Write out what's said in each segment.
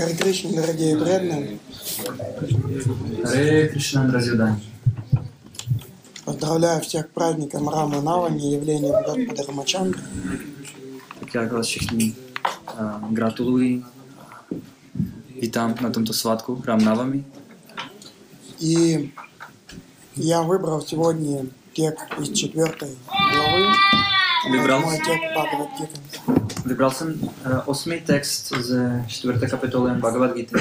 Харе Кришна, дорогие преданные. Харе Кришна, дорогие Поздравляю всех праздником Рама Навами, явлением Господа Рамачандры. Tak jak vás všichni uh, gratuluji. Vítám na tomto svátku Ram Navami. И я выбрал сегодня текст из четвертой главы. Выбрал, Мой текст Бхагавадгиты. vybral jsem uh, osmý text ze čtvrté kapitoly Bhagavad Gita.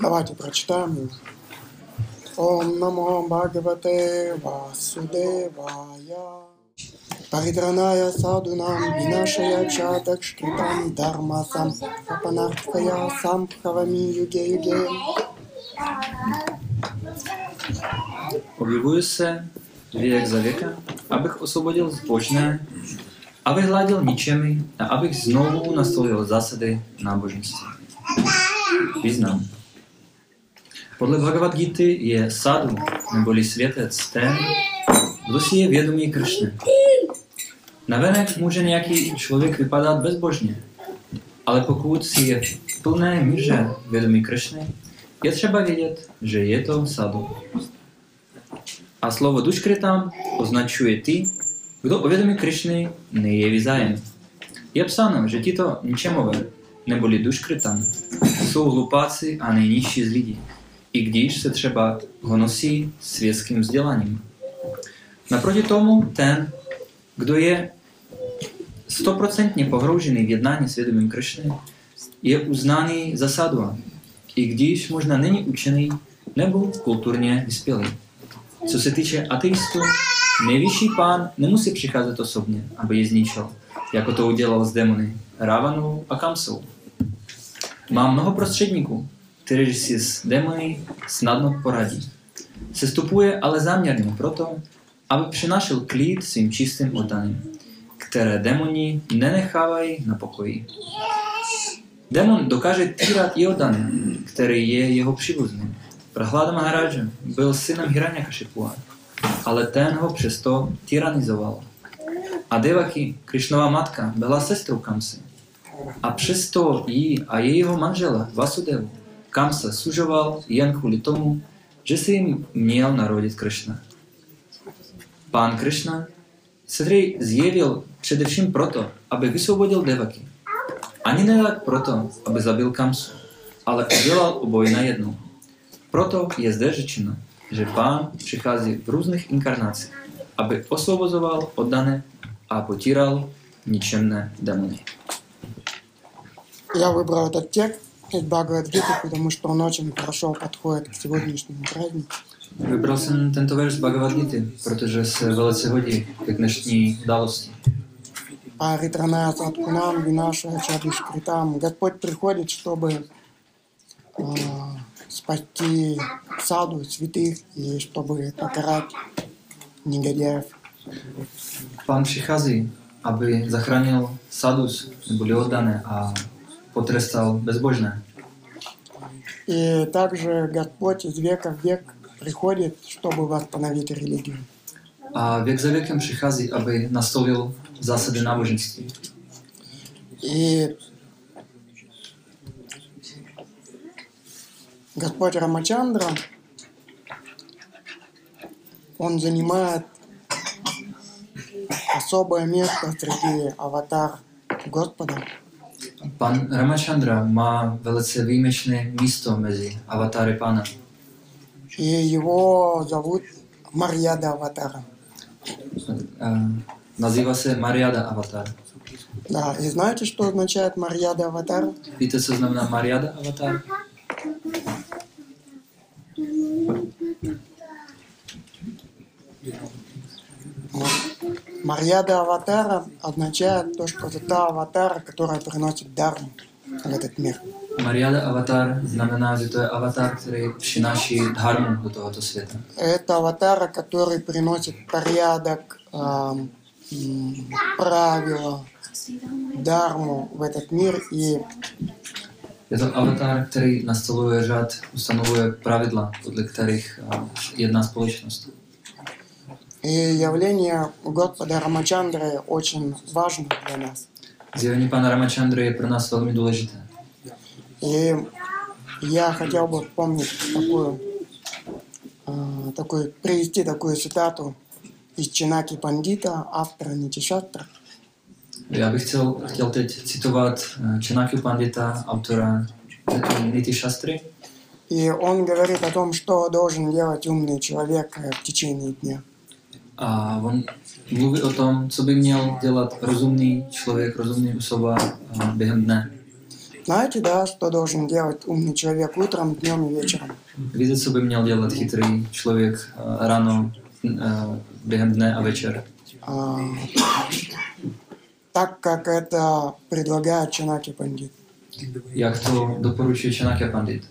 Давайте прочитаем его. Ом намо Бхагавате Васудевая. Паридраная садунам винашая чадак шкритам дарма сам сапанарткая сам бхавами юге юге. Objevuji se věk za věkem, abych osvobodil zbožné, abych hladil ničemi a abych znovu nastolil zásady náboženství. Význam. Podle Bhagavad Gita je sadhu, neboli světec, ten, kdo si je vědomý Kršny. Navenek může nějaký člověk vypadat bezbožně, ale pokud si je v plné míře vědomý Kršny, je třeba vědět, že je to sadhu. А слово душкритам означує ті, хто у відомі Кришни не є візаєм. Є псаном, що тіто нічемове, не були душкритам, су глупаці, а найніжчі зліді, і гдіж се треба гоносі світським взділанням. Напроти тому, тен, хто є стопроцентні погружений в єднання з відомим Кришни, є узнаний за садва, і гдіж можна нині учений не був культурні виспілий. Co se týče ateistů, nejvyšší pán nemusí přicházet osobně, aby je zničil, jako to udělal s démony Rávanou a Kamsou. Má mnoho prostředníků, kteří si s démony snadno poradí. Sestupuje ale záměrně proto, aby přinášel klid svým čistým oddaným, které démoni nenechávají na pokoji. Démon dokáže týrat i oddané, který je jeho příbuzným. Prahlada Maharaja byl synem Hiranyakashipua, ale ten ho přesto tyranizoval. A Devaki, Krishnova matka, byla sestrou Kamsy. A přesto jí a jejího manžela Vasudevu Kamsa sužoval jen kvůli tomu, že si jim měl narodit Krishna. Pán Krishna se tedy zjevil především proto, aby vysvobodil Devaki. Ani ne tak proto, aby zabil Kamsu, ale udělal oboje najednou. Proto je zde řečeno, že pán přichází v různých inkarnacích, aby osvobozoval oddané a potíral ničemné démony. Я выбрал этот текст из Бхагавадгиты, потому что он очень хорошо подходит к сегодняшнему празднику. Vybral jsem tento verš z Bhagavad protože se velice hodí k dnešní události. Паритраная садкунам, винашая чадушкритам. Господь приходит, чтобы э, спасти саду, святых, и чтобы покарать негодяев. Pán přichází, aby zachránil sadus, neboli oddané, a potrestal bezbožné. И также Господь из века в век приходит, чтобы восстановить религию. A věk za věkem přichází, aby nastolil zásady náboženství. И Господь Рамачандра, он занимает особое место среди аватар Господа. Ramachandra má velice výjimečné místo mezi avatary pána. И его зовут Марьяда Аватара. Se Mariada avatar. Да, и знаете, что означает Марьяда? Víte, co znamená Mariada avatar? Марьяда Аватара означает то, что это та аватара, которая приносит дарму в этот мир. Že to je avatar, který přináší dharmu do tohoto světa. Это аватара, который приносит порядок, ам, м, правила, дарму в этот мир. И Je to avatar, který nastoluje řád, ustanovuje pravidla, podle kterých a, jedná společnost. И явление Господа Рамачандры очень важно для нас. Pana Ramachandry je pro nás velmi důležité. И я хотел бы вспомнить такую, а, такую, привести такую цитату из Чинаки Пандита, автора Нитишастра. Já bych chtěl, chtěl teď citovat eh, Čenakyu Pandita, autora Niti Shastry. И он говорит о том, что должен делать умный человек э, в течение дня. A on mluví o tom, co by měl dělat rozumný člověk, rozumný osoba eh, během dne. Знаете, да, что должен делать умный человек утром, днем и вечером? Víte, co by měl dělat chytrý člověk eh, ráno, eh, během dne a večer. А, так как это предлагает Чанаки Пандит. Jak to doporučuje Čenakya Pandit.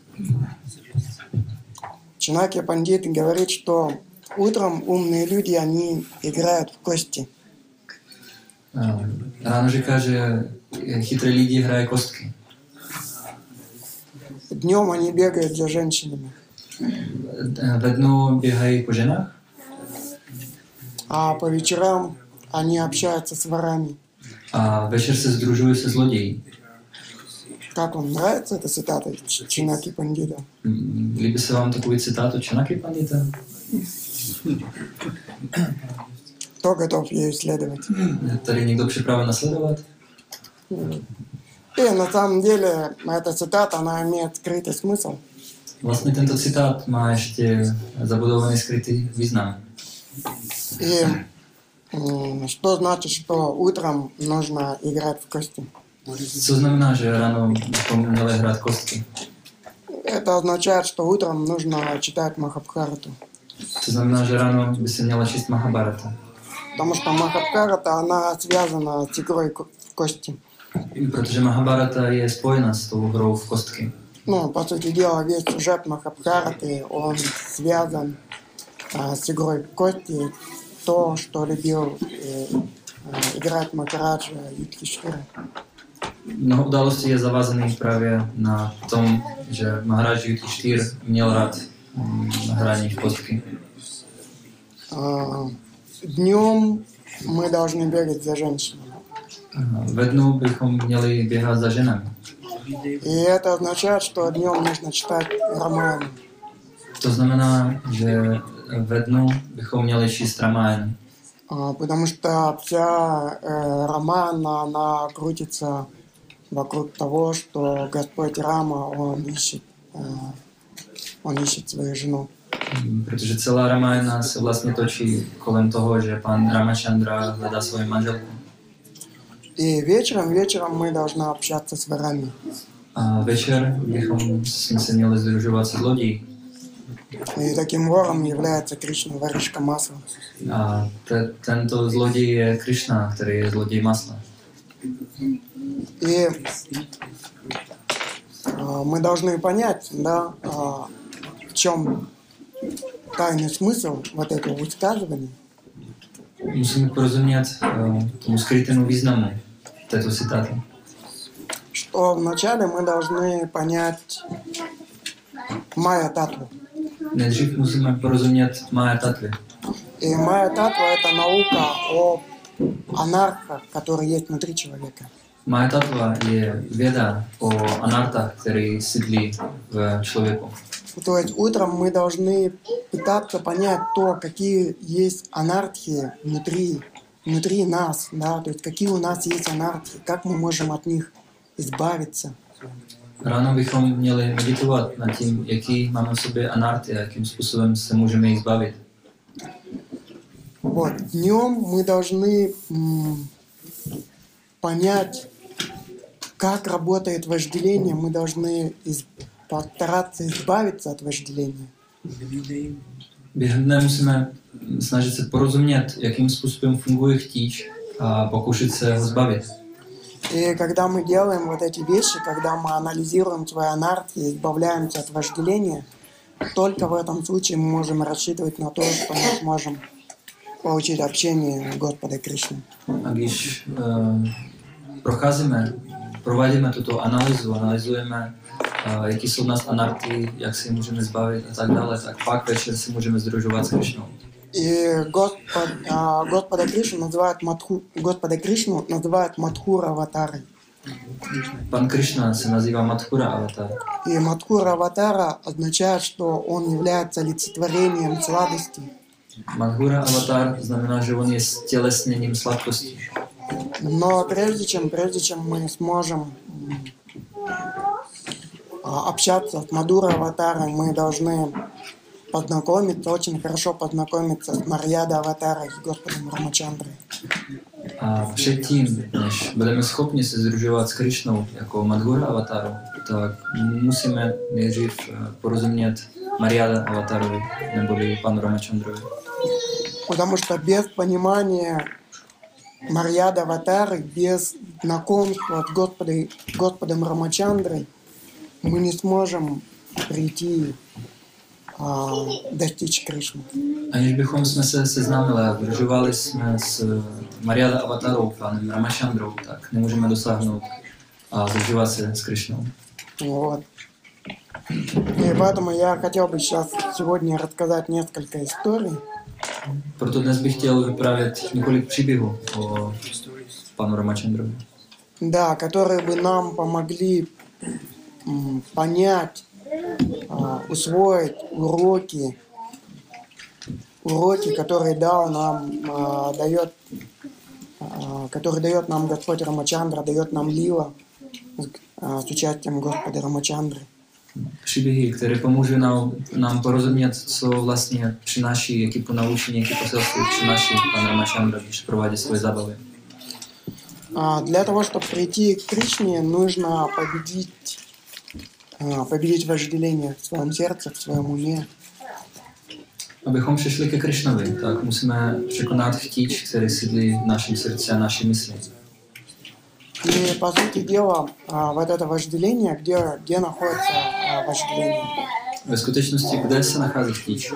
Чанаки Пандит говорит, что утром умные люди, они играют в кости. Eh, Ráno říká, že chytrý lidi hraje kostky. Днем они бегают за женщинами, Ve dnu běhají po ženách а по вечерам они общаются с ворами. A večer se združují se zloději. Как вам нравится эта цитата Чинаки Пандита? Mm, Líbí takový citát od Čenakya Pandita? Кто готов ее исследовать? Je tady někdo připraven nasledovat? И на самом деле эта цитата, она имеет скрытый смысл. Vlastně tento citát má ještě zabudovaný skrytý význam. И что значит, что утром нужно играть в кости? Co znamená, že ráno bychom měli hrát kostky? Это означает, что утром нужно читать Махабхарату. Že ráno by se měla číst Mahabharata. Потому что Махабхарата, она связана с игрой в кости. Protože Mahabharata je spojena s tou hrou v kostky. Ну, по сути дела, весь сюжет Махабхараты, он связан а, с игрой в кости. То, что любил э, э, играть Махараджа Юдхиштира. Mnoho událostí je zavázaných právě na tom, že Maharaj Yudhishthir měl rád mm, hraní v kostky. А, Днем мы должны бегать за женщинами. Ve dnu bychom měli běhat za ženami. И это означает, что днем нужно читать романы. To znamená, že ve dnu bychom měli číst Ramayana, А, Потому что вся э, романа, она крутится вокруг того, что Господь Рама, он ищет, э, он ищет свою жену. Mm, protože celá Ramayana se vlastně točí kolem toho, že pan Ramachandra hledá svoji manželku. И вечером, вечером мы должны общаться с ворами. A večer bychom jsme se měli združovat se zloději. И таким вором является Кришна, воришка масла. Tento zloděj je Krishna, který je zloděj masla. И а, мы должны понять, да, а, в чем тайный смысл вот этого высказывания. Musíme porozumět uh, tomu skrytému významu této citáty. Что вначале мы должны понять майя татву. Nejdřív musíme porozumět Maya Tatvy. И майя татва это наука о анархах, которые есть внутри человека. Tattva je věda o anartách, který sídlí v člověku. То есть утром мы должны пытаться понять то, какие есть анархии внутри, внутри нас, да, то есть какие у нас есть анархии, как мы можем от них избавиться. Ráno bychom měli meditovat nad tím, jaký máme v sobě anarty a jakým způsobem se můžeme jich zbavit. Вот. Днем мы должны м, понять, как работает вожделение. Мы должны из- постараться избавиться от вожделения. Během dne musíme snažit se porozumět, jakým způsobem funguje chtíč a pokoušet se ho zbavit. И когда мы делаем вот эти вещи, когда мы анализируем свои анархии, избавляемся от вожделения, только в этом случае мы можем рассчитывать на то, что мы сможем получить общение Господа Кришны. Když uh, procházíme, provádíme tuto analýzu, analyzujeme, uh, jaký jsou v nás anarty, jak se je můžeme zbavit a tak dále, tak pak večer se můžeme. И Господь, а, Господа Кришну называют Мадху, Господа Кришну называют Мадхура Аватарой. Krishna se nazývá Madhura Avatar. И Мадхура Аватара означает, что он является олицетворением сладости. Madhura Avatar znamená, že on je stělesněním sladkosti. Но прежде чем, прежде чем мы сможем а, общаться с Мадура Аватарой, мы должны познакомиться, очень хорошо познакомиться с Марьяда Аватарой, с Господом Рамачандрой. A předtím, než budeme schopni se združovat s Krišnou jako Madhura Avataru, tak musíme nejdřív eh, porozumět Mariada Avatarovi, neboli panu Ramachandrovi. Потому что без понимания Марьяда Аватары, без знакомства с Господой, Господом Рамачандрой, мы не сможем прийти а, достичь Кришны. Bychom jsme se seznámili a združovali jsme s Mariada Avatarou, panem Ramachandrou, tak nemůžeme dosáhnout a združovat se s Krišnou. Вот. И поэтому я хотел бы сейчас сегодня рассказать несколько историй, Proto dnes bych chtěl vyprávět několik příběhů o panu Ramachandrovi. да, которые бы нам помогли понять, а, усвоить уроки, уроки, которые дал нам, а, дает, а, который дает нам Господь Рамачандра, дает нам Лила с, а, участием Господа Рамачандры. Příběhy, které pomůžou nám, nám porozumět, co vlastně přináší, jaký ponaučení, jaký poselství přináší pan Ramachandra, když provádí svoje zábavy. А, Для того, чтобы прийти к Кришне, нужно победить, а, победить вожделение в своем сердце, в своем уме. Abychom přišli ke Krišnovi, tak musíme překonat chtíč, který sídlí v našem srdci a naší mysli. И, по сути дела, а, вот это вожделение, где, где находится а, вожделение? Ve skutečnosti, kde se nachází chtíč?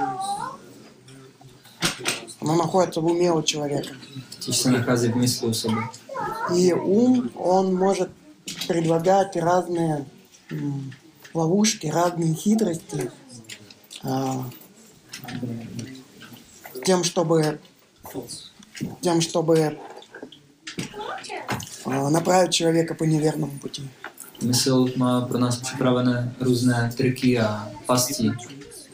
Оно находится в уме у человека. Chtíč se nachází v mysli osoby. И ум, он может предлагать разные ловушки, разные хитрости а, тем, чтобы тем, чтобы а, направить человека по неверному пути. Mysl má pro nás připravené různé triky a pasti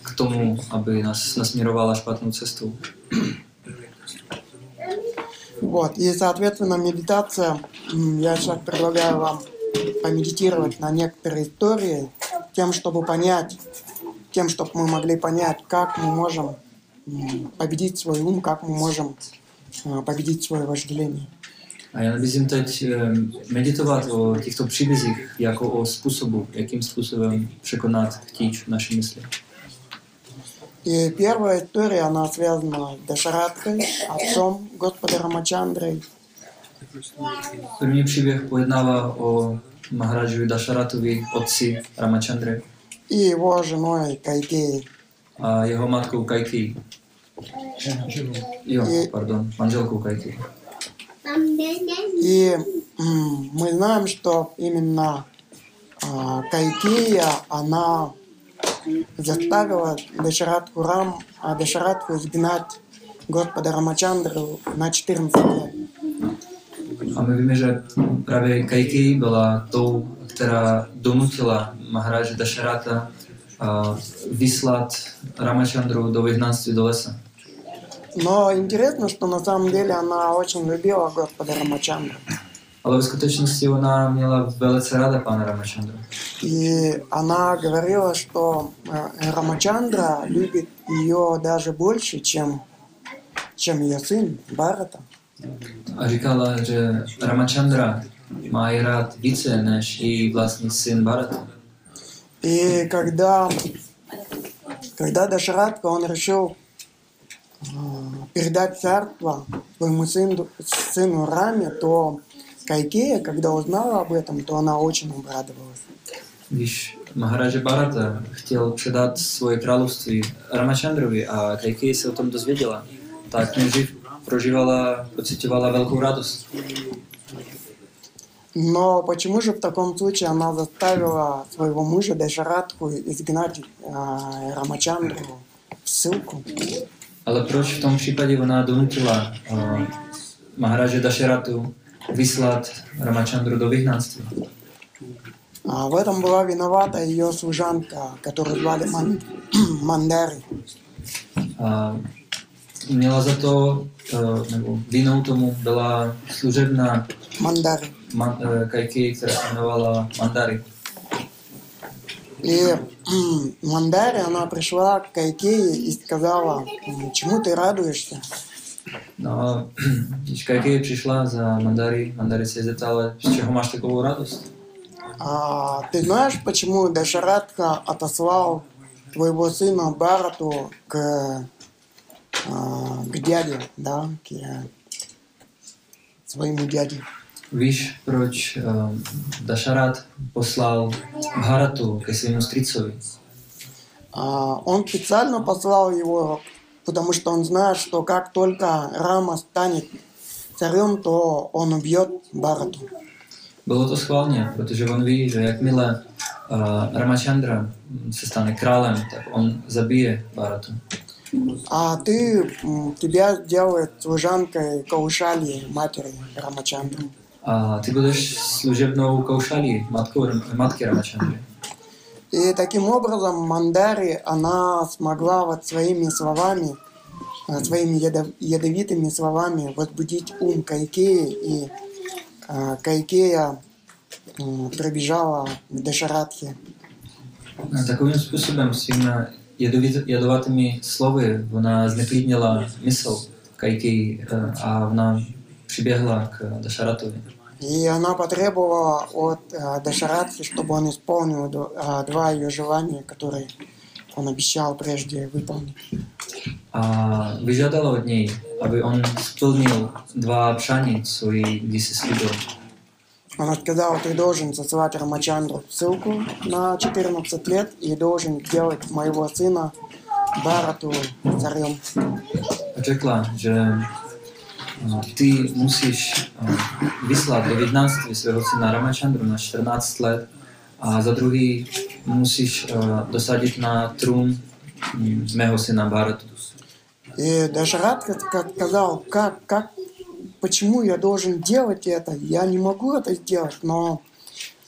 k tomu, aby nás nasměrovala špatnou cestou. Вот. И, соответственно, медитация, я сейчас предлагаю вам помедитировать на некоторые истории, тем, чтобы понять, тем, чтобы мы могли понять, как мы можем победить свой ум, как мы можем а, победить свое вожделение. A já nabízím teď meditovat o těchto příbězích jako o způsobu, jakým způsobem překonat chtíč naší mysli. И первая история, она связана с Дашараткой, отцом Господа Рамачандрой. První příběh pojednává o Maharajovi Dasharatovi, otci Ramachandry и его женой Кайкеей. a jeho matkou Kajki. Jo, Je- pardon, manželkou Kajki. И м, мы знаем, что именно а, Кайкея, она заставила Дашаратку Рам, а Дашаратку изгнать Господа Рамачандру на 14 лет. A my víme, že právě Kajki byla tou, která donutila Maharaja Dasharata vyslat Ramachandru do vyhnanství do lesa. Но интересно, что на самом деле она очень любила Господа Рамачандру. Ale ve skutečnosti ona měla velice ráda pana Ramachandru. И она говорила, что э, Рамачандра любит ее даже больше, чем, чем ее сын Барата. A říkala, že Ramachandra má ji rád více než její vlastní syn Bharata. И когда, когда Дашаратка, он решил э, передать царство своему сыну, сыну Раме, то Кайкея, когда узнала об этом, то она очень обрадовалась. Když Maharaja Bharata chtěl předat svoje království Ramachandrovi a Kaikeyi se o tom dozvěděla, tak nejdřív prožívala, pocitovala velkou radost. Но почему же в таком случае она заставила своего мужа Дашаратку изгнать э, Рамачандру в ссылку? Ale proč v tom případě ona donutila uh, Maharaže Dašeratu vyslat Ramachandru do vyhnanství? А в этом была виновата ее служанка, которую звали Ман- Мандари. A měla za to, uh, nebo vinou tomu byla služebná Мандари. man, uh, Kajky, která se jmenovala Mandary. И Мандари, она пришла к Кайкее и сказала, «М, чему ты радуешься? Kajky přišla za Mandary, Mandary se jí zeptala, z čeho máš takovou radost? А, ты знаешь, почему Дашаратка отослал твоего сына Барату к, а, к дяде, да, к э, своему дяде? Víš, proč uh, Dašarat poslal Bharatu ke svému stricovi? А, он специально послал его, потому что он знает, что как только Рама станет царем, то он убьет Барату. Bylo to schválně, protože on ví, že jakmile uh, Ramachandra se stane králem, tak on zabije Bharatu. А ты, тебя сделает служанкой Каушали, матери Рамачандры. Ty budeš služebnou Kaušali, matkou, matky Ramachandry. И таким образом Мандари, она смогла вот своими словами, э, своими ядов- ядовитыми словами возбудить ум Кайкеи, и э, Кайкея м, прибежала к Дашаратхе. A Takovým způsobem jadovatými slovy ona zneklidnila mysl Kajky a ona přiběhla k Dašaratovi. И она потребовала от э, Дашаратхи, чтобы он исполнил э, два ее желания, которые он обещал прежде выполнить. Vyžádala od něj, aby on splnil dva přání, co jí kdysi slíbil. Она сказала, ты должен сослать Рамачандру ссылку на 14 лет и должен делать моего сына Барату царем. A, ty musíš a, vyslat do vyhnanství svého syna Ramachandru na 14 let a za druhý musíš a, dosadit na trůn mm, mého syna Bharatu. И Дашарат сказал, как, как, почему я должен делать это? Я не могу это сделать, но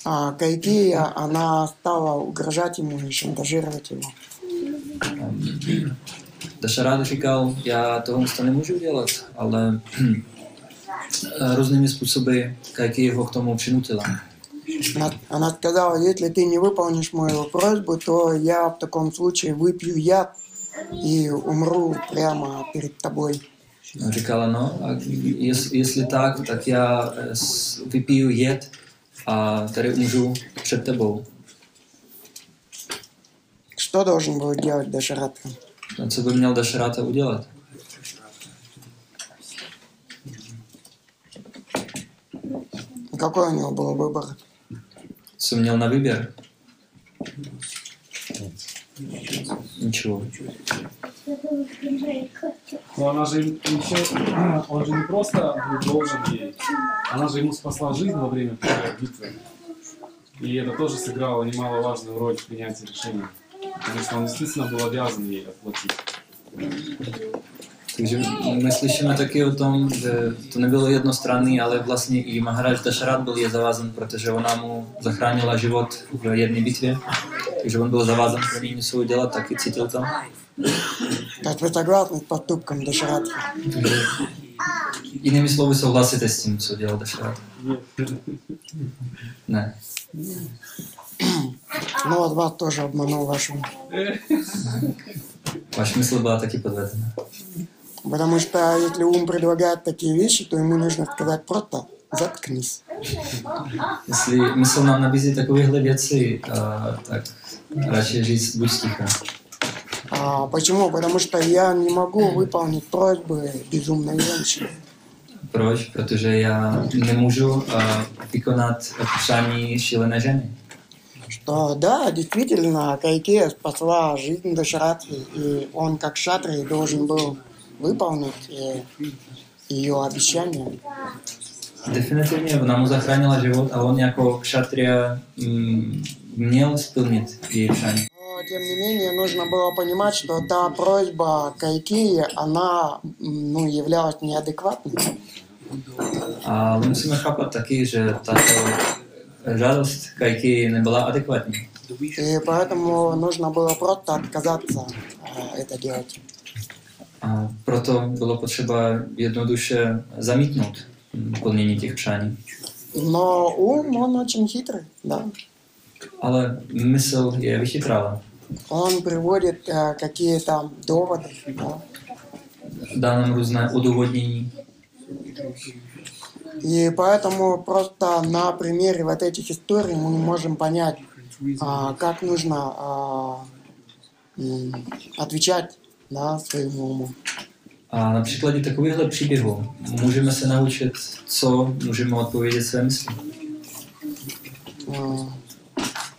а, Кайкея, она стала угрожать ему и шантажировать его. Dašarát říkal, já toho to nemůžu dělat, ale různými způsoby Kajky ho k tomu přinutila. Она, она сказала, если ты не выполнишь мою просьбу, то я в таком случае выпью яд и умру прямо перед тобой. Říkala, no, jestli, jestli tak, tak já eh, vypiju jed a tady umřu před tebou. Что должен был делать? A co by měl Dašaráta udělat? Какой у него был выбор? Co měl na výběr? Ничего. Но она же еще, он же не просто был должен ей, она же ему спасла жизнь во время первой битвы. И это тоже сыграло немаловажную роль в принятии решения. Потому что он действительно был обязан ей отплатить. Takže my slyšíme taky o tom, že to nebylo jednostranný, ale vlastně i Maharaj Dašarat byl je zavázan, protože ona mu zachránila život v jedné bitvě. Takže on byl zavázan pro ní něco udělat, taky cítil to. То есть вы согласны с поступком Дашаратхи? Takže jinými slovy souhlasíte s tím, co dělal Dašarat? Ne. Ну вот вас тоже обманул ваш ум. Váš mysl byla taky podvedena. Потому что если ум предлагает такие вещи, то ему нужно сказать просто «заткнись». Mysl nám nabízí takovéhle věci, a, tak radši říct buď ticha. А почему? Потому что я не могу выполнить просьбы безумной женщины. Proč? Protože já nemůžu a, vykonat přání šílené ženy. Что да, действительно, Кайкея спасла жизнь Дашаратхи, и он как шатри должен был выполнить э, ее обещание. Definitivně ona mu zachránila život a on jako kšatria mm, její přání. Но тем не менее, нужно было понимать, что та просьба Кайкии, она ну, являлась неадекватной. Ale musíme chápat taky, že tato žádost Kajky nebyla adekvátní. И поэтому нужно было просто отказаться э, это делать. A proto bylo potřeba jednoduše zamítnout plnění těch přání. Но ум, он очень хитрый, да. Ale mysl je vychytrala. Он приводит э, какие-то доводы, да. Dá nám různé odůvodnění. И поэтому просто на примере вот этих историй мы можем понять, а, как нужно а, отвечать да, своему уму. A na příkladě takovýchhle příběhů můžeme se naučit, co můžeme odpovědět své mysli.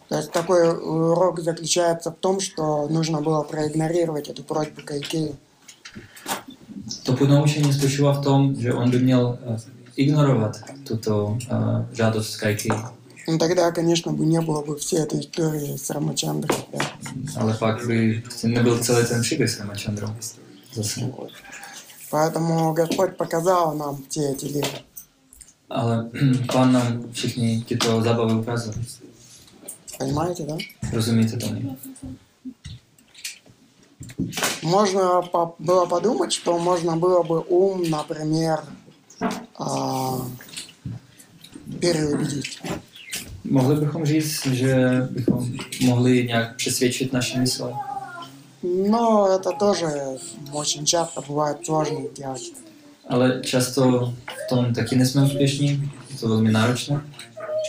То есть такой урок заключается в том, что нужно было проигнорировать эту просьбу Кайкеи. To ponaučení spočívá v tom, že on by eh, ignorovat tuto eh, žádost Kajky, Ну, тогда, конечно, бы не было бы всей этой истории с Рамачандрой. да. ale pak by nebyl celý ten příběh s Ramachandrou. Zase. Поэтому Господь показал нам все эти лиры. Ale pán nám všichni tyto zábavy ukázal. Понимаете, да? Rozumíte tomu? Можно по- было подумать, что можно было бы ум, например, а, переубедить. Mohli bychom říct, že bychom mohli nějak přesvědčit naše mysle. Но это тоже очень часто бывает сложно делать. Ale často v tom taky nejsme úspěšní, je to velmi náročné.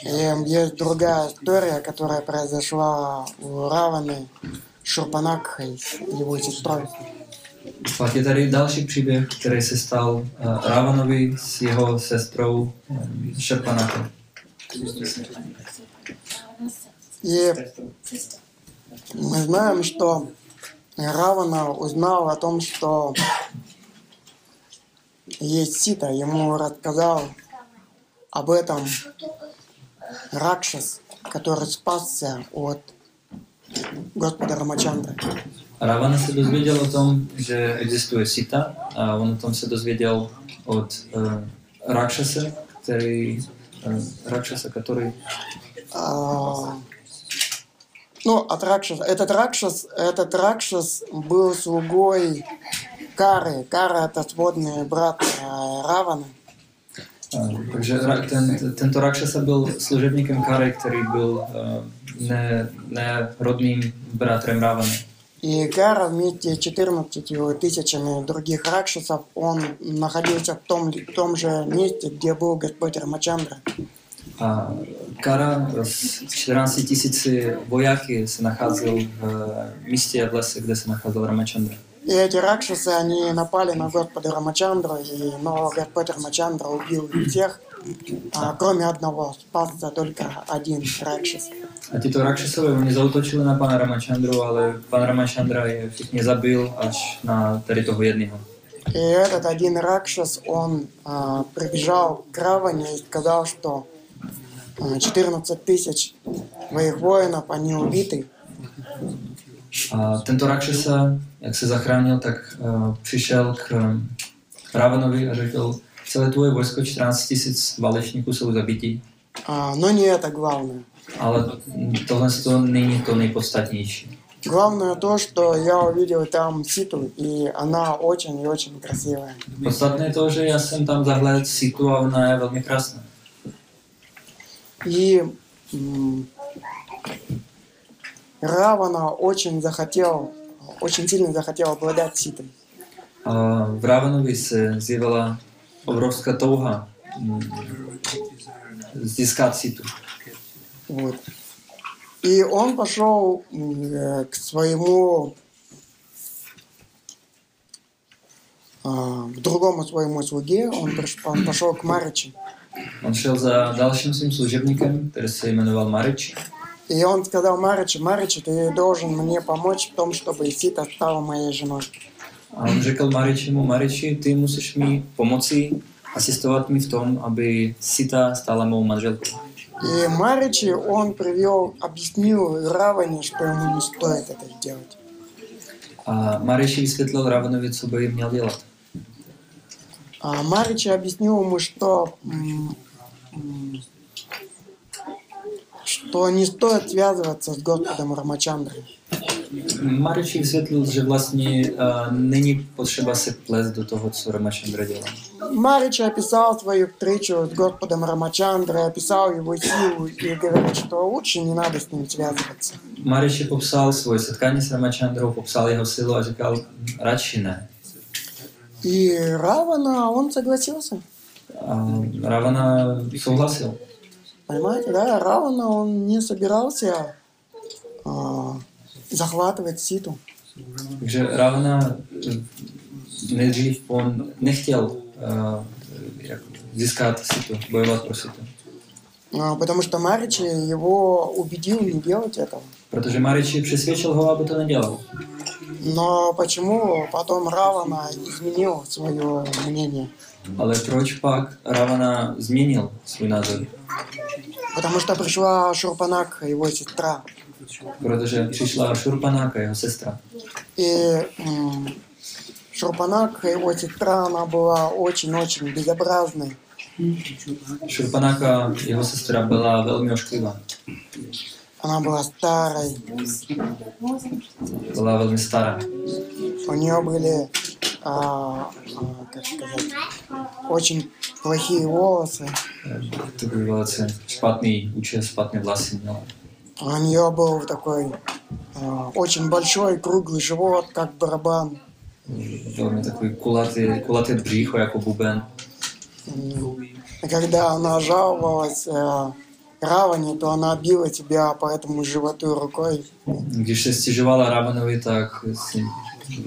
И есть другая история, которая произошла у Раваны Шурпанакхой, его сестрой. Pak je tady další příběh, který se stal uh, Ravanovi s jeho sestrou um, Šerpanakem. И мы знаем, что Равана узнал о том, что есть Сита. Ему рассказал об этом Ракшас, который спасся от Господа Рамачандры. Ravana se dozvěděl o tom, že existuje Sita a on o tom se dozvěděl od uh, Rakšase, který, uh, Rakšasa, který А, ну, от Ракшаса. Этот Ракшас, этот Ракшас был слугой Кары. Кара – это сводный брат. Uh, takže ra- ten, tento Rakšasa byl služebníkem Kary, který byl uh, ne, nerodným bratrem Ravany. И Кара вместе с 14 тысячами других Ракшасов, он находился в том, в том же месте, где был Господь Рамачандра. A Kara s 14 tisíci vojáky se nacházel v eh, místě v lese, kde se nacházel Ramachandra. И эти Ракшасы, они напали на Господа Рамачандру, и, но Господь Рамачандра убил всех, а, кроме одного. Спасся только один Ракшас. A tito Rakšasové, oni zautočili na pana Ramachandru, ale pan Ramachandra je všichni zabil až na tady toho jedného. И этот один Ракшас, он а, прибежал к Раване и сказал, что а, 14 тысяч моих воинов, они убиты. A tento Rakšasa, jak se zachránil, tak uh, přišel k um, Ravanovi a řekl, celé tvoje vojsko, 14 tisíc válečníků jsou zabití, А, но не это главное. ale tohle to není to nejpodstatnější. Главное то, что я увидел там Ситу, и она очень и очень красивая. To, že já jsem tam zahlédl Situ a ona je velmi krásná. И Равана очень захотел, очень сильно захотел обладать v Ravanovi se zjevila obrovská touha mm, získat Situ. Вот. И он пошел э, к своему, а, к другому своему слуге, он, он пошел к Маричи. On šel za dalším svým služebníkem, který se jmenoval Marič. И он сказал Маричи, Маричи, ты должен мне помочь в том, чтобы Сита стала моей женой. A on řekl Maričimu, Mariči, ty musíš mi pomoci, asistovat mi v tom, aby Sita stala mou manželkou. И Маричи, он привел, объяснил Раване, что ему не стоит это делать. A Mariši vysvětlil Ravanovi, co by měl dělat. А Маричи объяснил ему, что, что не стоит связываться с Господом Рамачандрой. Vysvětlil, že vlastně uh, není potřeba se plést do toho, co Ramachandra dělá. Маричи описал свою встречу с Господом Рамачандрой, описал его силу и говорит, что лучше не надо с ним связываться. Mariši popsal svoje setkání s Ramachandrou, popsal jeho silu a říkal, radši ne. И Равана, он согласился. A Ravana souhlasil. Понимаете, да? Равана, он не собирался а, захватывать Ситу. Eh, nejdřív on nechtěl uh, jak získat situ, bojovat pro situ. А, потому что Маричи его убедил не делать этого. Protože Mariči přesvědčil ho, aby to nedělal. Но почему потом Равана изменил свое мнение? Proč pak Ravana změnil svůj názor? Потому что пришла Шурпанак, его сестра. Protože přišla Šurpanáka, jeho sestra. И Шурпанак, его сестра, она была очень-очень безобразной. Šurpanáka, jeho sestra, byla velmi ošklivá. Она была старой. Byla velmi stará. У нее были, а, а, как сказать, очень плохие волосы. To byl velice špatný účes, špatné vlasy měla. У нее был такой а, очень большой круглый живот, как барабан. Kulatý, kulatý břícho jako buben. М, И когда она жаловалась а, Раване, то она била тебя по этому животу рукой. Když se stěžovala Ravanovi, tak si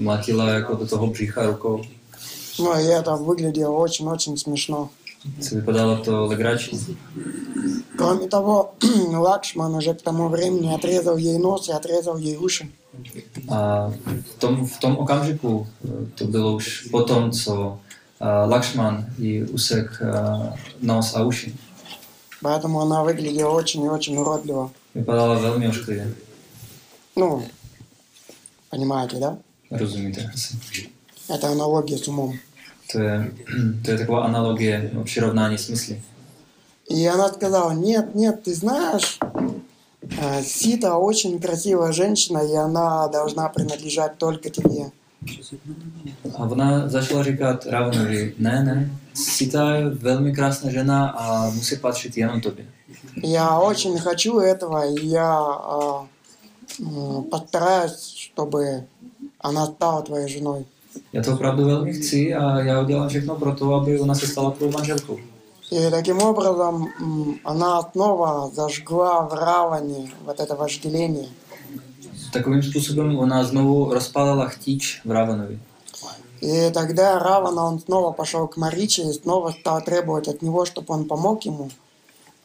mlatila jako do toho břícha rukou. Ну, и это выглядело очень-очень смешно. Vypadalo to legračně. Кроме того, Лакшман уже к тому времени отрезал ей нос и отрезал ей уши. Tom okamžiku, eh, to bylo už po tom, co uh, Lakšman jí usek uh, nos a uši. Поэтому она выглядела очень и очень уродливо. Vypadala velmi ošklivě. Ну, понимаете, да? Rozumíte asi. Это аналогия с умом. To je, to je taková analogie, no, přirovnání smysly. И она сказала, нет, нет, ты знаешь, э, Сита очень красивая женщина, и она должна принадлежать только тебе. A ona začala říkat Ravanovi, ne, ne, Sita je velmi krásná žena a musí patřit jenom tobě. Я очень хочу этого, и я а, постараюсь, чтобы она стала твоей женой. Já to opravdu velmi chci a já udělám všechno pro to, aby ona se stala tvou manželkou. И таким образом она снова зажгла в Раване вот это вожделение. Takovým způsobem ona znovu rozpálila chtíč v Ravanovi. И тогда Равана, он снова пошел к Мариче и снова стал требовать от него, чтобы он помог ему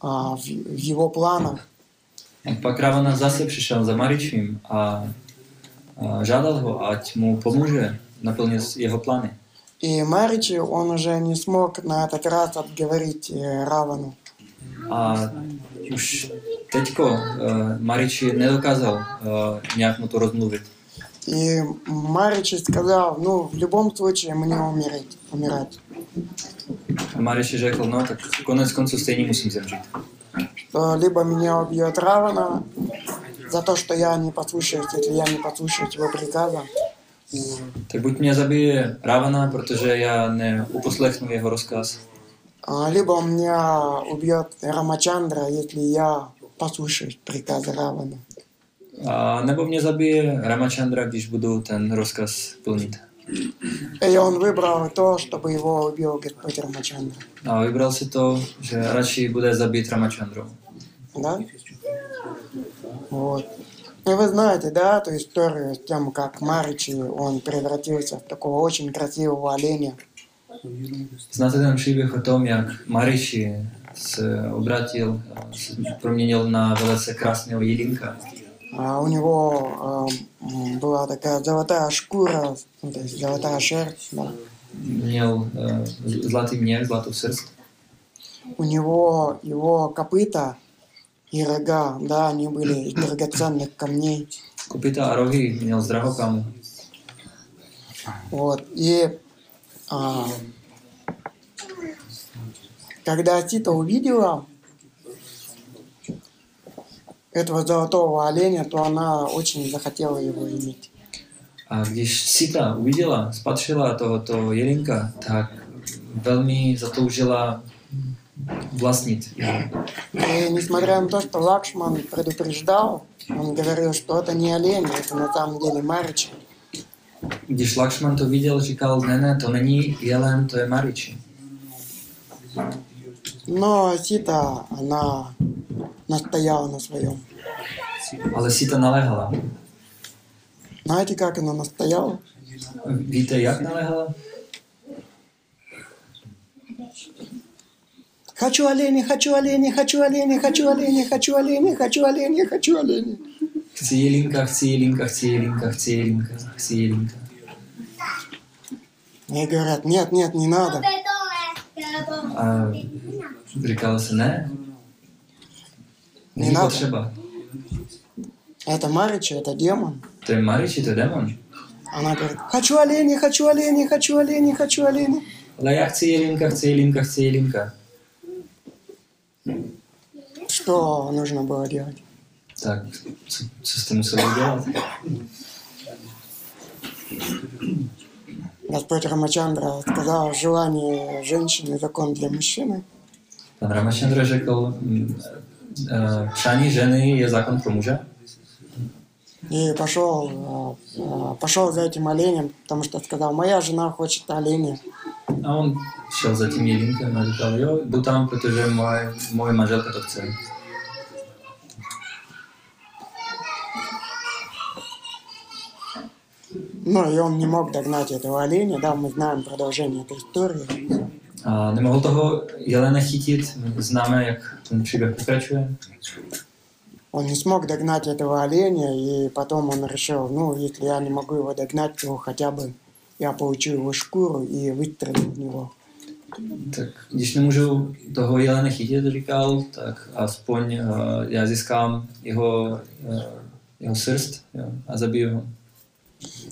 а, в, в его планах. Pak Ravana zase přišel za Maričím a, žádal ho, ať mu pomůže naplnit jeho plány. И Маричи, он уже не смог на этот раз отговорить э, Равану. Už teďko uh, Mariči nedokázal uh, nějak mu to rozmluvit. И Маричи сказал, ну, в любом случае мне умереть, умирать. Mariči řekl, no tak konec konců stejně musím zemřít. Что либо меня убьет Равана за то, что я не послушаюсь, если я не послушаюсь его приказа, Tak buď mě zabije Ravana, protože já neuposlechnu jeho rozkaz, а, либо меня убьет Рамачандра, если я послушаюсь приказа Равана. a nebo mě zabije Ramachandra, když budu ten rozkaz plnit. И он выбрал то, чтобы его убил Господь Рамачандра. A vybral si to, že radši bude zabít Ramachandrou. Да? Вот. И вы знаете, да, эту историю с тем, как Маричи, он превратился в такого очень красивого оленя. Znáte ten příběh o tom, jak Mariši se obratil, se proměnil na velice krásného jedinka. А у него э, была такая золотая шкура, то есть золотая шерсть, да. Měl uh, zlatý měch, zlatou srst. У него его копыта и рога, да, они были из драгоценных камней. A rohy měl z drahokamu. Вот. И а, когда Тита увидела этого золотого оленя, то она очень захотела его иметь. A když Sita uviděla, spatřila tohoto jelinka, tak velmi zatoužila jeho. И несмотря на то, что Лакшман предупреждал, он говорил, что это не олень, это на самом деле Марич. Když Lakšman to viděl, říkal, ne, ne, to není jelen, to je Mariči. Но Сита, она настояла на своем. Ale Sita naléhala. Знаете, как она настояла? Víte, jak naléhala? Хочу оленя, хочу оленя, хочу оленя, хочу оленя, хочу оленя, хочу оленя, хочу оленя. Jelinka, chci jelinka, chci jelinka. И говорят, нет, нет, не надо. Říkalo se, ne, není Nenává. potřeba. Это Марича, это демон. Mariči, to je demon. Она говорит, хочу оленя, хочу оленя, хочу оленя, хочу оленя. Ale já chci jelinka, chci jelinka, chci jelinka. Что нужно было делать? Co jste museli udělat? Господь Рамачандра сказал, желание женщины – закон для мужчины. Pan Ramachandra řekl, eh, přání ženy je zákon pro muže. И пошел, э, э, пошел за этим оленем, потому что сказал, моя жена хочет оленя. A on šel za tím jelinkem a říkal, jo, jdu tam, protože moje, moje manželka to chce. Ну, и он не мог догнать этого оленя, да, мы знаем продолжение этой истории. A nemohl toho jelena chytit, my známe, jak ten příběh pokračuje. Он не смог догнать этого оленя, и потом он решил, ну, если я не могу его догнать, то хотя бы я получу его шкуру и выстрелю в него. Tak když nemůžu toho jelena chytit, říkal, tak aspoň uh, já získám jeho, uh, jeho srst jo, a zabiju ho.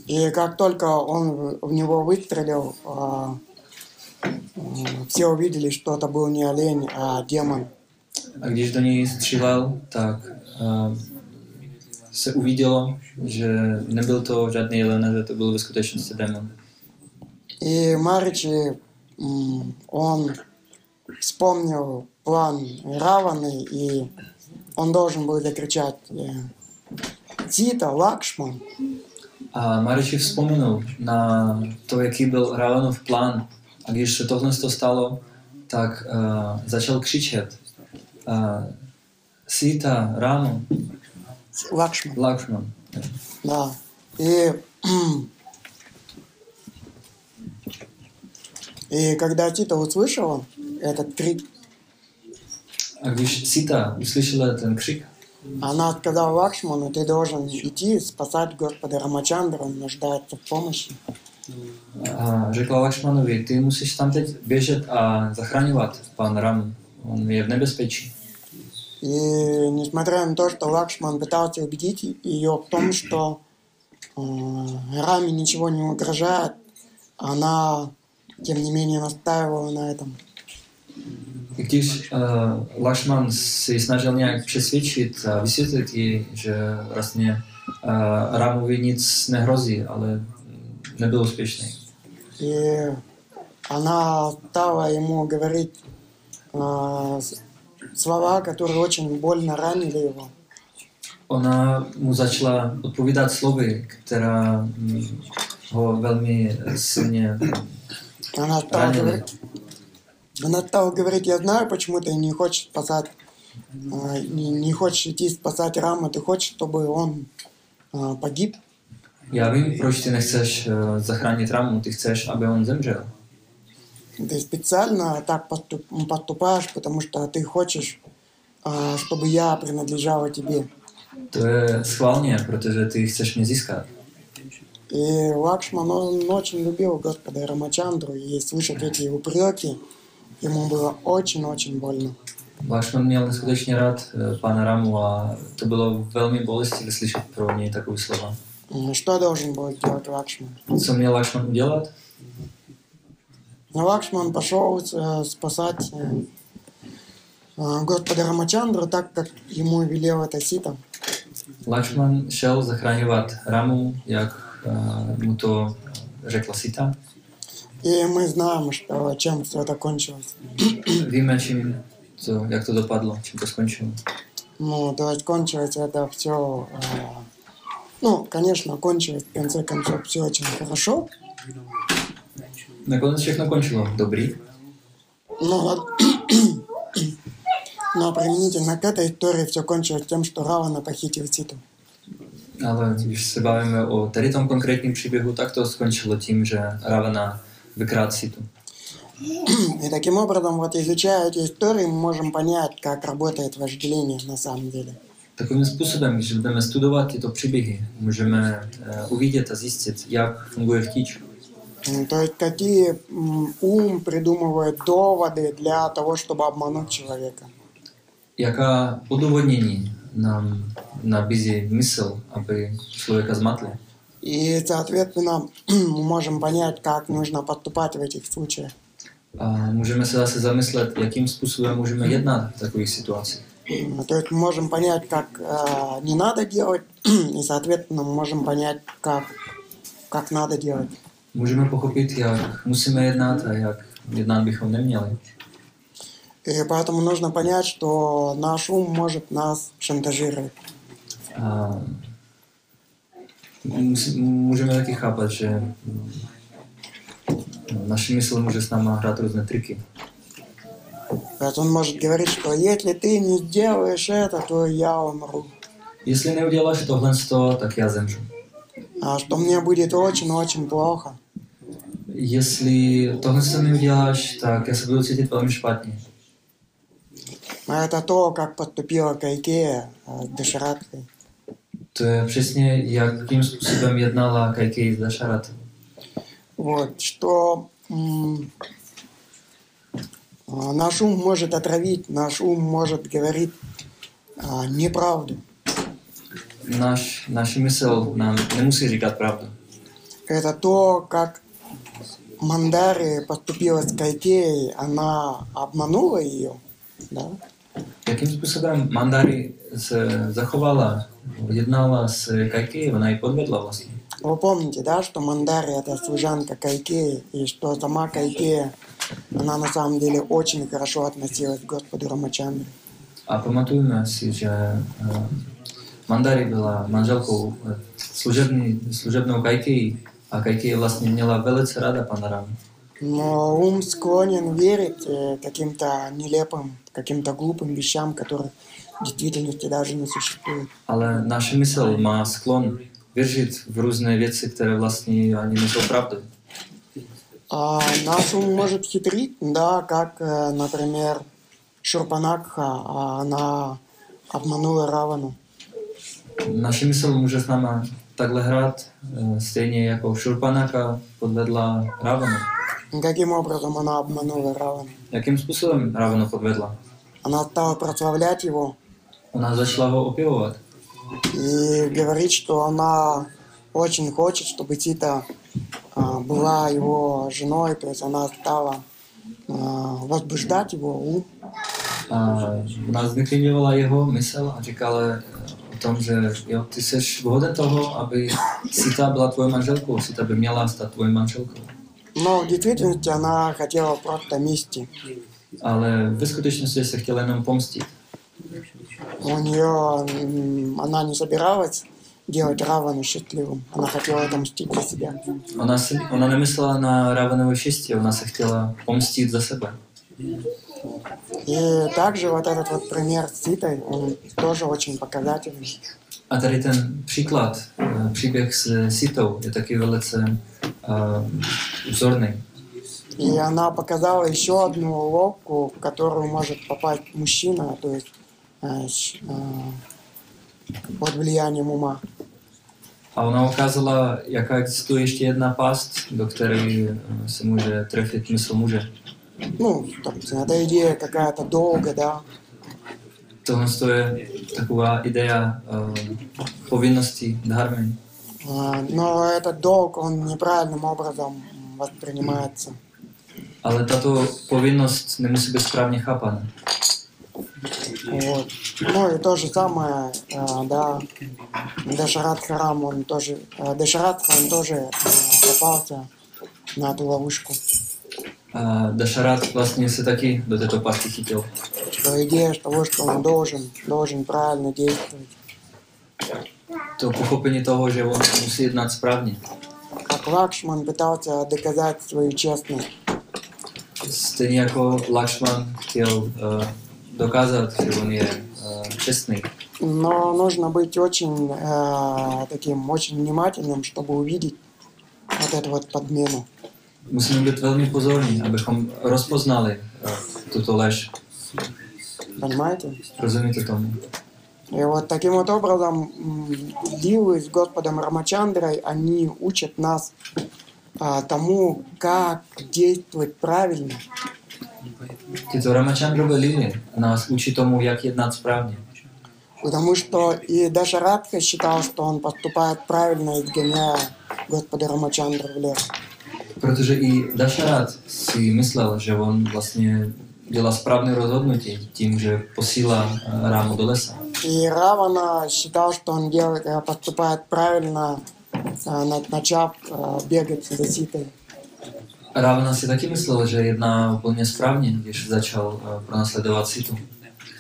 И как только он в- него выстрелил, а, м, все увидели, что это был не олень, а демон. A když do něj střílel, tak uh, se uvidělo, že nebyl to žádný jelen, že to byl ve skutečnosti démon. И Маричи, м, он вспомнил план Раваны, и он должен был закричать э, Тита, Лакшман. A Mariči vzpomenul na to, jaký byl Ravanův plán. A když se tohle to stalo, tak uh, začal křičet. Uh, Sita, Rama, Лакшман, Lakshman. да. И, и когда Тита услышала этот крик, když Sita uslyšela ten křik, она сказала Лакшману, ты должен идти спасать Господа Рамачандра, он нуждается в помощи. a řekla Lakshmanovi, ty musíš tam teď běžet a zachraňovat pan Ram. On je v nebezpečí. И несмотря на то, что Лакшман пытался убедить ее в том, что э, Раме ничего не угрожает, она, тем не менее, настаивала на этом. Když uh, Lakshman si snažil nějak přesvědčit a vysvětlit jí, že vlastně uh, Ramovi nic nehrozí, ale nebyl úspěšný. И она стала ему говорить с- слова, которые очень больно ранили его. Ona mu začala odpovídat slovy, která ho velmi silně Она стала, говорить, она стала говорить, я знаю, почему ты не хочешь спасать, э, не, не хочешь идти спасать Рама, ты хочешь, чтобы он э, погиб. Já vím, proč ty nechceš uh, zachránit Ramu, ty chceš, aby on zemřel. Ты специально так поступ- поступаешь, потому что ты хочешь, а, чтобы я принадлежала тебе. To je schválně, protože ty chceš mě získat. И Лакшман, он очень любил Господа Рамачандру, и слышать эти упреки ему было очень-очень больно. Lakšman měl neskutečně rád eh, pána Ramu a to bylo velmi bolestivé slyšet pro něj takové slova. М, Что должен был делать Лакшман? Co měl Lakšman udělat? Лакшман пошел э, спасать э, э, Господа Рамачандру так, как ему велел это Сита. Šel zachraňovat Ramu, jak eh, mu to řekla Sita. И мы знаем, что чем все это кончилось. Víme, čím to, jak to dopadlo, čím to skončilo. Ну, то есть кончилось это все... ну, конечно, кончилось в конце концов все очень хорошо, Nakonec všechno končilo dobrý, но, но применительно к этой истории все кончилось тем, что Равана похитил Ситу. ale když se bavíme o tady tom konkrétním příběhu, tak to skončilo tím, že Ravana vykrát Situ. И таким образом, вот изучая эти истории, мы можем понять, как работает вожделение на самом деле. Takovým způsobem, když budeme studovat tyto příběhy, můžeme eh, uvidět a zjistit, jak funguje chtíč. То есть какие ум придумывает доводы для того, чтобы обмануть человека. Jaká odůvodnění nám nabízí mysl, aby člověka zmatli. И, соответственно, мы можем понять, как нужно поступать в этих случаях. A můžeme se zase zamyslet, jakým způsobem můžeme jednat v takových situacích. М, То есть мы можем понять, как э, не надо делать, и, соответственно, мы можем понять, как, как надо делать. Můžeme pochopit, jak musíme jednat a jak jednat bychom neměli. И поэтому нужно понять, что наш ум может нас шантажировать. A musí- můžeme taky chápat, že mm, naše mysl může s náma hrát různé triky. То есть он может говорить, что если ты не сделаешь это, то я умру. Jestli neuděláš tohle, tak já zemřu. А что мне будет очень-очень плохо. Jestli tohle se neuděláš, tak já se budu cítit velmi špatně. А это то, как поступила Кайкея э, с Дашараткой. To je přesně, jakým způsobem jednala Kajkej s Dašaratem. Вот, что а, наш ум может отравить, наш ум может говорить а, неправду. Náš, naši mysl nám nemusí říkat pravdu. Это то, как Мандари поступила с Кайкеей, она обманула ее, да? Jakým způsobem Mandari se zachovala, jednala s Kajkej, ona ji podvedla vlastně. Вы помните, да, что Мандари это служанка Кайкеи, и что сама Кайкея, она на самом деле очень хорошо относилась к Господу Рамачандре. A pamatujeme si, že eh, Mandari byla manželkou eh, Kajkej a Kajkej vlastně měla velice pana Ramu. Но ум склонен верить э, каким-то нелепым, каким-то глупым вещам, которых в действительности даже не существует. Ale naše mysl má sklon věřit v různé věci, které vlastně ani nejsou pravdou. А наш ум может хитрить, да, как, э, например, Шурпанакха, а она обманула Равану. Naše mysl může s náma takhle hrát, eh, stejně jako Šurpanaka podvedla Ravanu. Каким образом она обманула Равану? Jakým způsobem Ravanu podvedla? Она стала прославлять его Ona začala ho opěvovat и говорит, что она очень хочет, чтобы Тита а, была его женой, то есть она стала а, возбуждать его ум. a ona zneklidňovala jeho mysl a říkala eh, o tom, že jo, ty jsi vhoden toho, aby Sita byla tvojí manželkou, Sita by měla stát tvojí manželkou. Но в действительности она хотела просто мести. Ale ve skutečnosti se chtěla jenom pomstit. У нее она не собиралась делать Равану счастливым. Она хотела отомстить за себя. Si, ona nemyslela na Ravanovo štěstí, ona se chtěla pomstit za sebe. И также вот этот вот пример с Ситой, он тоже очень показательный. A tady ten příklad, eh, příběh s Sitou, je taky velice uh, vzorný. И она показала еще одну уловку, в которую может попасть мужчина, то есть э, э, под влиянием ума. A ona ukázala, jaká existuje ještě jedna past, do které eh, se může trefit mysl muže. Ну, собственно, эта идея какая-то долго, да. Tohle je taková idea uh, povinnosti dharmy. А, Но этот долг, он неправильным образом воспринимается. Ale tato povinnost nemusí být správně chápána. Вот. Ну и то же самое, а, да, Дашарат Харам, он тоже, а, Дашарат он тоже а, попался на эту ловушку. A Dašarat vlastně se taky do této pasti chytil. Что идея того, что он должен, должен правильно действовать. To pochopení toho, že on musí jednat správně. Как Лакшман пытался доказать свою честность. Stejně jako Lakshman chtěl uh, dokázat, že on je uh, čestný. Но нужно быть очень э, таким, очень внимательным, чтобы увидеть вот эту вот подмену. Musíme být velmi pozorní, abychom rozpoznali uh, tuto lež. Понимаете? Rozumíte tomu? И вот таким вот образом Лилы с Господом Рамачандрой, они учат нас а, тому, как действовать правильно. Tyto Ramachandrové lily nás učí tomu, jak jednat správně. Потому что и даже Радха считал, что он поступает правильно, изгоняя Господа Рамачандру в лес. Protože i Dašarat si myslel, že on vlastně dělá správné rozhodnutí tím, že posílá eh, Rámu do lesa. И Равана считал, что он делает, э, поступает правильно, а, на- начав а, бегать за Ситой. Ravana si taky myslel, že jedná úplně správně, když začal eh, pronásledovat Situ.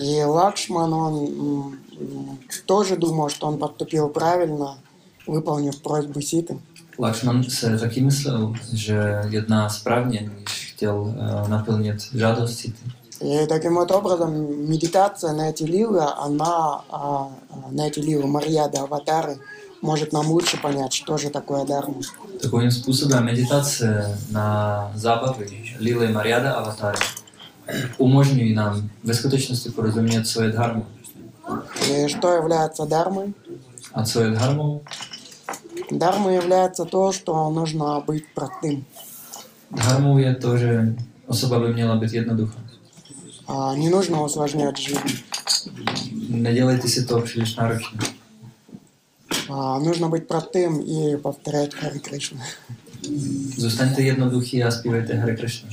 И Лакшман, он м, м, тоже думал, что он поступил правильно, выполнив просьбу Ситы. Lakshman se taky myslel, že jedná správně, když chtěl eh, naplnit žádost Sity. И таким вот образом медитация на эти лилы, она, а, а, на эти лилы Марьяды, аватары, может нам лучше понять, что же такое дарма. Způsobem meditace na zábavy Lily Mariada Avatary umožňují nám ve skutečnosti porozumět, co je dharma. И что является дармой? A co je Дармой является то, что нужно быть простым. Je to, že osoba by měla být jednoduchá. А, Не нужно усложнять жизнь. Nedělejte si to příliš náročně. А, Нужно быть простым и повторять Хари Кришна. Zůstaňte jednoduchý a zpívejte Hare Krishna.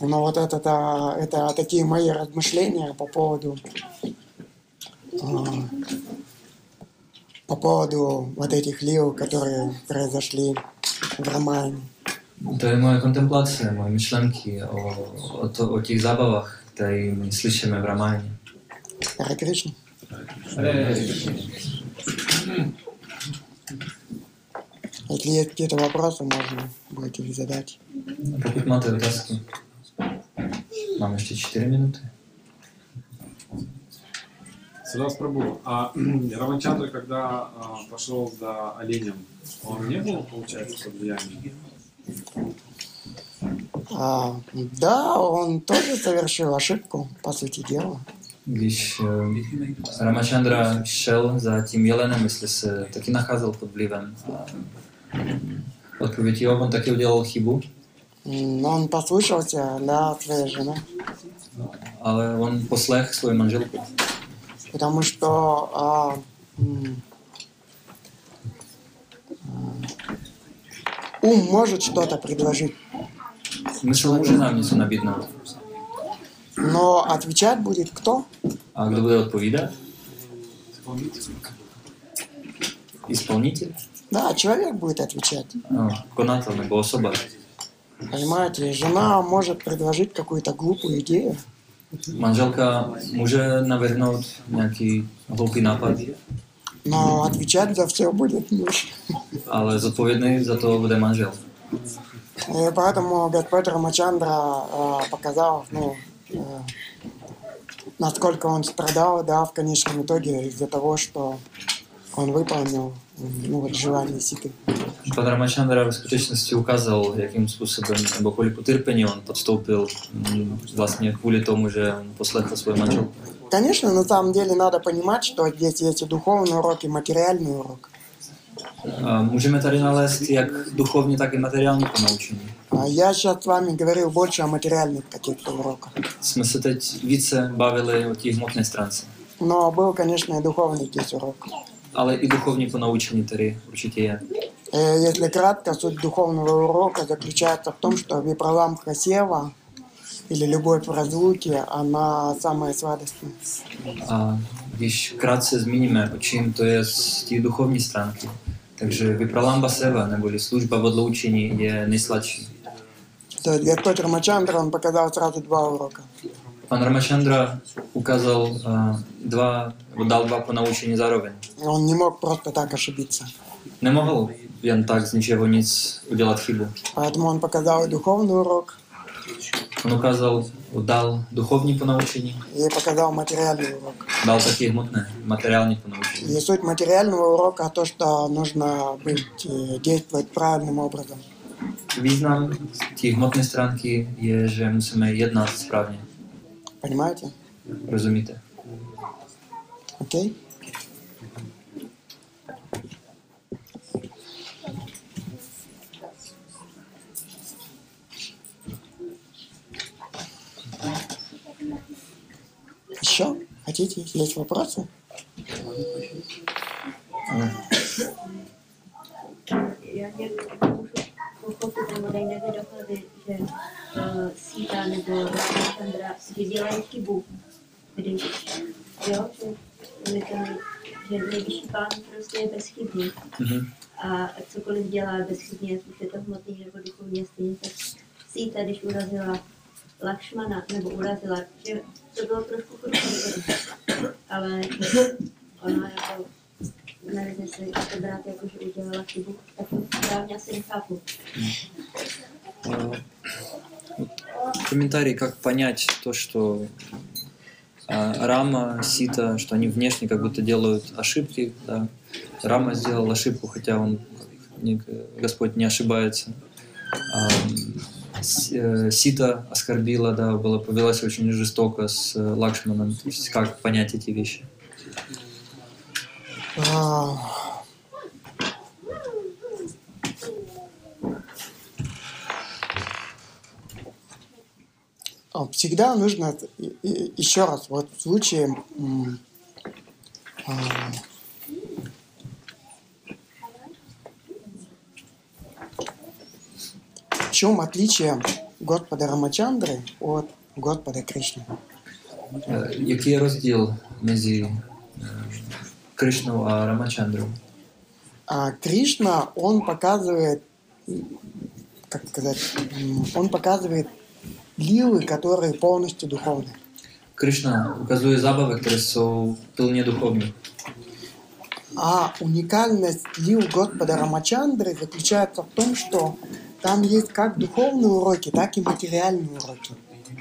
Но вот это, это, это такие мои размышления по поводу а, по поводу вот этих лил, которые произошли в Романе. To je moje kontemplace, moje myšlenky o, o, to, o těch zábavách, které my slyšíme v Ramáně. Харе Кришна. Если есть какие-то вопросы, можно будет их задать. Pokud máte otázky, mám ještě 4 minuty. Сюда Прабу. А Рамачандра, когда а, пошел за оленем, он не был, получается, под влиянием? А, да, он тоже совершил ошибку, по сути дела. Když Ramachandra šel za tím jelenem, jestli se taky nacházel pod vlivem. Odpověď jo, on taky udělal chybu, Но он послушался, да, своей жены. ale on poslech svou manželku. Потому что а, а, ум может что-то предложить, Mysl může nám něco nabídnout. но отвечать будет кто? A kdo bude odpovídat? Исполнитель? Да, человек будет отвечать. Konatel nebo osoba. Понимаете, жена может предложить какую-то глупую идею, Manželka může navrhnout nějaký hloupý nápad, но отвечать за все будет муж. ale zodpovědný za to bude manžel. И поэтому Господь Рамачандра а, показал, ну, э, насколько он страдал, да, в конечном итоге из-за того, что он выполнил ну, вот, желание Ситы. Pan Ramachandra ve skutečnosti ukázal, jakým způsobem, nebo kolik utrpení on podstoupil mm, vlastně kvůli tomu, že on poslechl svou manželku. Конечно, на самом деле надо понимать, что здесь есть и духовный урок, и материальный урок. A můžeme tady nalézt jak duchovní, tak i materiální ponaučení. А Я сейчас с вами говорил больше о материальных каких-то уроках. Jsme se teď více bavili o té hmotné stránce. Но был, конечно, и духовный здесь урок. Ponaučení tady určitě je. Э, Если кратко, суть духовного урока заключается в том, что Виправам Хасева или любовь в разлуке, она самая сладостная. A když krátce zmíníme, o čím to je z té duchovní stránky, takže Vipralamba Seva, neboli služba v odloučení, je nejsladší. То есть Господь Рамачандра, он показал сразу два урока. Pan Ramachandra ukázal uh, dva, nebo dal dva ponaučení zároveň. Он не мог просто так ошибиться. Nemohl jen tak z ničeho nic udělat chybu. Поэтому он показал духовный урок, On ukázal, dal duchovní ponaučení, и показал материальный урок. dal taky hmotné, materiální ponaučení. И суть материального урока то, что нужно быть, э, действовать правильным образом. Význam té hmotné stránky je, že musíme jednat správně. Понимаете? Rozumíte? Окей? Еще? Хотите? Есть вопросы? Uh, Sita nebo Ramachandra si dělají chybu, když, jo, že, že, ten, že nejvyšší pán prostě je bezchybný Mhm. a cokoliv dělá bezchybně, ať už je to hmotný nebo duchovně stejně, tak Sita, když urazila Lakšmana, nebo urazila, že to bylo trošku chudší, ale ona jako nevím, jestli to brát jako, že udělala chybu, tak to správně asi nechápu. А, Комментарий, как понять то, что а, Рама, Сита, что они внешне как будто делают ошибки. Да. Рама сделал ошибку, хотя он, не- Господь не ошибается. А, э, Сита оскорбила, да, была, повелась очень жестоко с э, Лакшманом. То есть как понять эти вещи? А, а, Всегда нужно, еще раз, вот в случае, а, в чем отличие Господа Рамачандры от Господа Кришны? Е, Який розділ між Кришною а Рамачандрою? А Кришна, он показывает, как сказать, он показывает лилы, которые полностью духовны. Кришна указує забави, які są pilnie духовні. А уникальность лил Господа Рамачандры заключается в том, что там есть как духовные уроки, так и материальные уроки.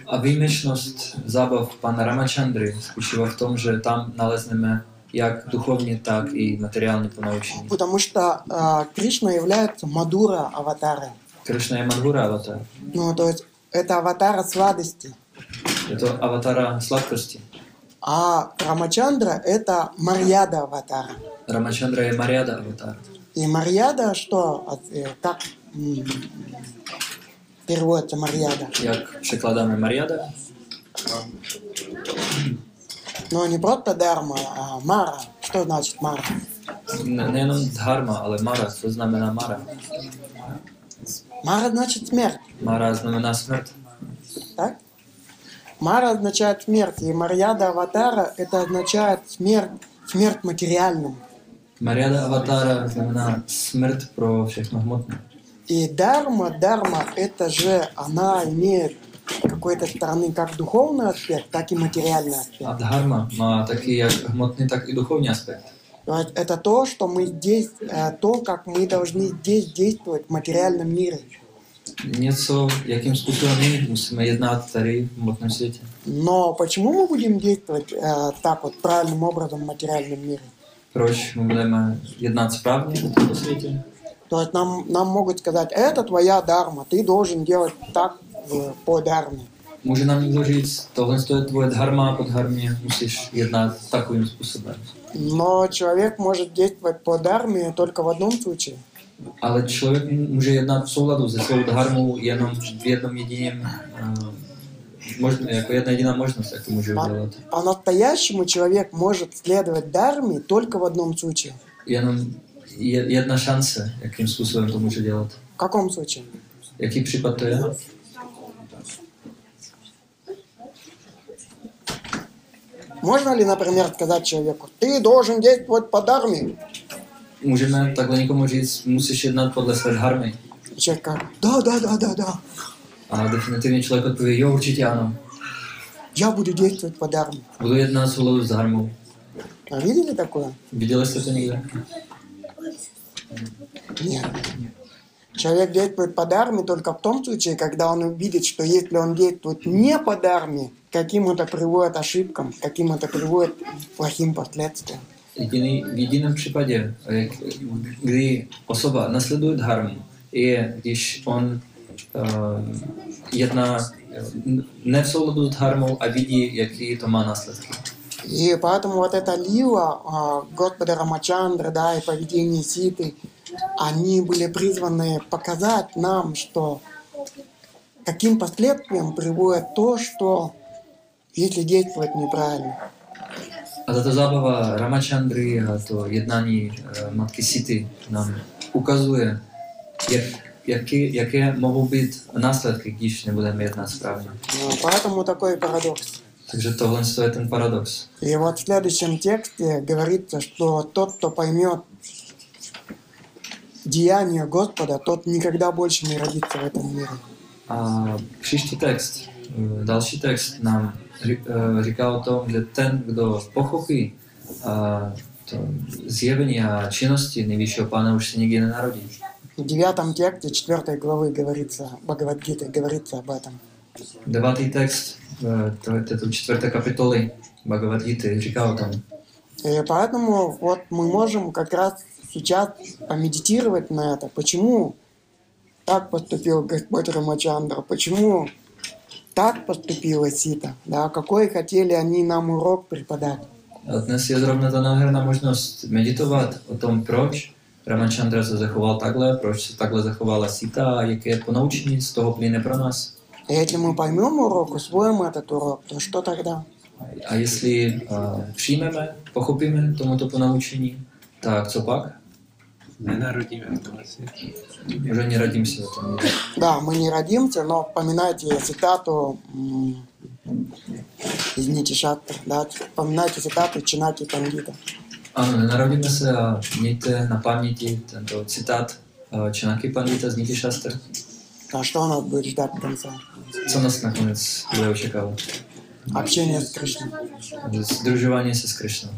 A výjimečnost zábav pana Ramachandry spočívá v tom, že tam nalezneme jak duchovní, tak i materiální ponaučení. Потому что а, Кришна является Мадура аватарой. Krishna je Madhura avatar. Ну, то есть это аватара сладости. To avatara sladkosti. А Рамачандра это Марьяда аватара. Ramachandra je Mariada avatar. И Марьяда что? Э, Как переводится Марьяда? Jak przekładamy Mariada? Но не просто Дарма, а Мара. Что значит Мара? Не, не dharma, ale Mara. Co znamená Mara? Мара значит смерть, Mara znamená smrt. так? Мара означает смерть, и Марьяда Аватара это означает смерть, смерть материальным. Mariada avatara znamená smrt pro všechno hmotné. И Дарма, Дарма, это же, она имеет какой-то стороны как духовный аспект, так и материальный аспект. dharma má taky jak hmotný, tak i duchovní aspekt. То это то, что мы здесь, э, то, как мы должны здесь действовать в материальном мире. Něco, jakým způsobem my musíme jednat tady v hmotném světě. Но почему мы будем действовать э, так вот правильным образом в материальном мире? Proč my budeme jednat správně v tomto světě? То есть нам, нам могут сказать, это твоя дарма, ты должен делать так э, по дарме. Může nám někdo říct, tohle je tvoje dharma, pod dharmě musíš jednat takovým způsobem. Но человек может действовать по дарме только в одном случае. Ale člověk může jednat v souladu se svou dharmou jenom v jednom jediném uh, možno, jako jedna jediná možnost, jak to může А- udělat. По-настоящему человек может следовать дарме только в одном случае. Jenom je, jedna šance, jakým způsobem to může dělat. В каком случае? Jaký případ to je? Можно ли, например, сказать человеку, ты должен действовать по дарме? Můžeme takhle někomu říct, musíš jednat podle své dharmy. Человек говорит, да, да, да, да, да, A definitivně člověk odpoví, jo, určitě ano. я буду действовать по дарме. Budu jednat souladu s dharmou. А видели такое? Viděli jste to někde? Нет. Человек действует по дарме только в том случае, когда он увидит, что если он действует не по дарме, каким это приводит ошибкам, каким это приводит плохим последствиям. Jediný, v jediném případě, kdy osoba nasleduje dharmu, je, když on uh, jedná ne v souladu s dharmou a vidí, jaký to má následky. И поэтому вот эта лила а, Господа Рамачандры, да, и поведение Ситы, они были призваны показать нам, что каким последствиям приводит то, что если действовать неправильно. Ramachandry a to jednání uh, matky Sity nám ukazuje, jak, jaký, jaké mohou být následky, když nebudeme jednat správně. Ну, Поэтому такой парадокс. Takže tohle je ten paradox. И вот в следующем тексте говорится, что тот, кто поймет деяния Господа, тот никогда больше не родится в этом мире. A příští eh, text nám ří- eh, říká o tom, že ten, kdo pochopí to zjevení a činnosti nejvyššího pána, už se nikdy nenarodí. В девятом тексте четвертой главы говорится, Бхагавадгиты говорится об этом. Devátý text to- této čtvrté kapitoly Bhagavad Gita říká o tom. И поэтому вот мы можем как раз сейчас помедитировать на это. Почему так поступил Господь Рамачандра? Почему так поступила Сита? Да, какой хотели они нам урок преподать? A dnes je zrovna ta nádherná možnost meditovat o tom, proč Ramachandra se zachoval takhle, proč se takhle zachovala Sita a jaké ponaučení z toho plyne pro nás. И если мы поймем урок, усвоим этот урок, то что тогда? A jestli uh, přijmeme, pochopíme tomuto ponaučení, tak co pak? Nenarodíme v tomhle světě. Уже не родимся в этом мире. Да, мы не родимся, но вспоминайте цитату из Нити Шастр, да, вспоминайте цитату Чинаки Пандита. Ano, nenarodíme se a mějte na paměti tento citát Čanaky Pandita z Niti. А что нас будет ждать в конце? Co nás nakonec bude očekávat? Общение с Кришной. Se s Krišnou.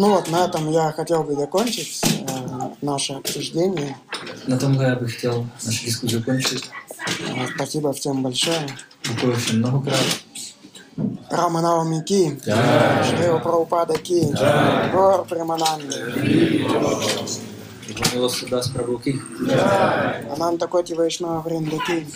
Ну вот, на этом я хотел бы закончить э, наше обсуждение. Na tomhle já bych chtěl naši diskuzi ukončit. Э, Спасибо всем большое. Děkuji všem mnohokrát. Рама Навами Ки, Jai. Шрила Прабхупада Ки, Гор Примананди, dá z Prabhuky. Ананта Коти Вайшнава Вринда Ки.